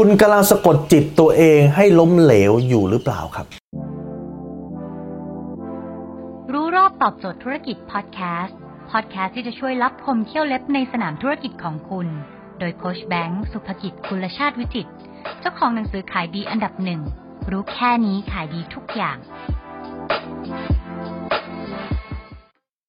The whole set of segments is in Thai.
คุณกำลังสะกดจิตตัวเองให้ล้มเหลวอยู่หรือเปล่าครับ รู้รอบตอบโจทย์ธุรกิจพอดแคสต์ พอดแคสต์ที่จะช่วยรับพมเที่ยวเล็บในสนามธุรกิจของคุณ โดยโคชแบงค์สุภกิจคุลชาติวิจิตรเจ้าของหนังสือขายดีอันดับหนึ่ง รู้แค่นี้ขายดีทุกอย่าง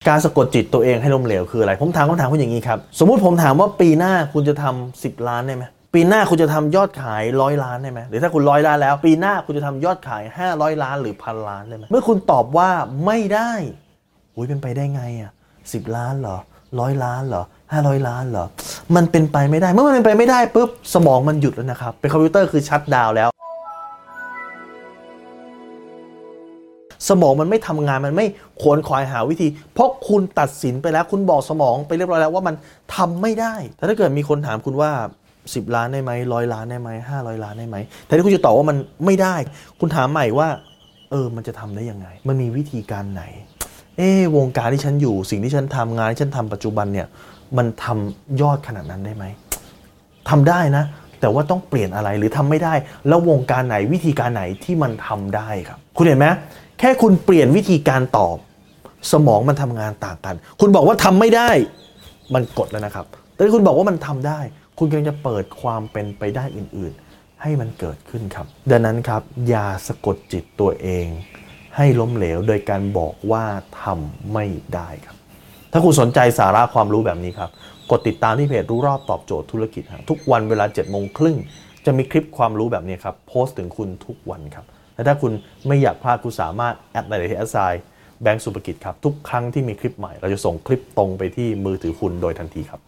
การสะกดจิตตัวเองให้ล้มเหลวคืออะไร ผมถามคำถามคุณอย่างนี้ครับ สมมุติผมถามว่าปีหน้าคุณจะทำ10 ล้านได้ไหม ปีหน้าคุณจะทำยอดขายร้อยล้านได้ไหมหรือถ้าคุณร้อยล้านแล้ว ปีหน้าคุณจะทำยอดขาย 500 ล้านหรือพันล้านได้ไหมเมื่อคุณตอบว่าไม่ได้อุ้ยเป็นไปได้ไงอะสิบล้านเหรอร้อยล้านเหรอห้าร้อยล้านเหรอมันเป็นไปไม่ได้เมื่อมันเป็นไปไม่ได้ปุ๊บสมองมันหยุดแล้วนะครับ เป็นคอมพิวเตอร์คือชัดดาวแล้ว สมองมันไม่ทำงานมันไม่ขวนขวายหาวิธี เพราะคุณตัดสินไปแล้ว คุณบอกสมองไปเรียบร้อยแล้วว่ามันทำไม่ได้แต่ถ้าเกิดมีคนถามคุณว่า 10 ล้านได้ไหมร้อยล้านได้ไหมห้าร้อยล้านได้ไหมแต่ที่คุณจะตอบว่ามันไม่ได้ คุณถามใหม่ว่า เออ มันจะทำได้ยังไง มันมีวิธีการไหน เอ๊ะวงการที่ฉันอยู่ สิ่งที่ฉันทำงานที่ฉันทำปัจจุบันเนี่ย มันทำยอดขนาดนั้นได้ไหมทำได้นะ แต่ว่าต้องเปลี่ยนอะไรหรือทำไม่ได้ แล้ววงการไหนวิธีการไหนที่มันทำได้ครับ คุณเห็นไหมแค่คุณเปลี่ยนวิธีการตอบ สมองมันทำงานต่างกัน คุณบอกว่าทำไม่ได้ มันกดแล้วนะครับ แต่ถ้าคุณบอกว่ามันทำได้ คุณกำลังจะเปิดความเป็นไปได้อื่น ๆ ให้มันเกิดขึ้นครับ ดังนั้นครับอย่าสะกดจิตตัวเอง ให้ล้มเหลวโดยการบอกว่าทำไม่ได้ครับ ถ้าคุณสนใจสาระความรู้แบบนี้ครับ กดติดตามที่เพจรู้รอบตอบโจทย์ธุรกิจทุกวันเวลา7จ็ดโมงครึ่งจะมีคลิปความรู้แบบนี้ครับโพสต์ถึงคุณทุกวันครับและถ้าคุณไม่อยากพลาดคุณสามารถแอดในที่แอดไซน์แบงก์สุภกิจครับ ทุกครั้งที่มีคลิปใหม่ เราจะส่งคลิปตรงไปที่มือถือคุณโดยทันทีครับ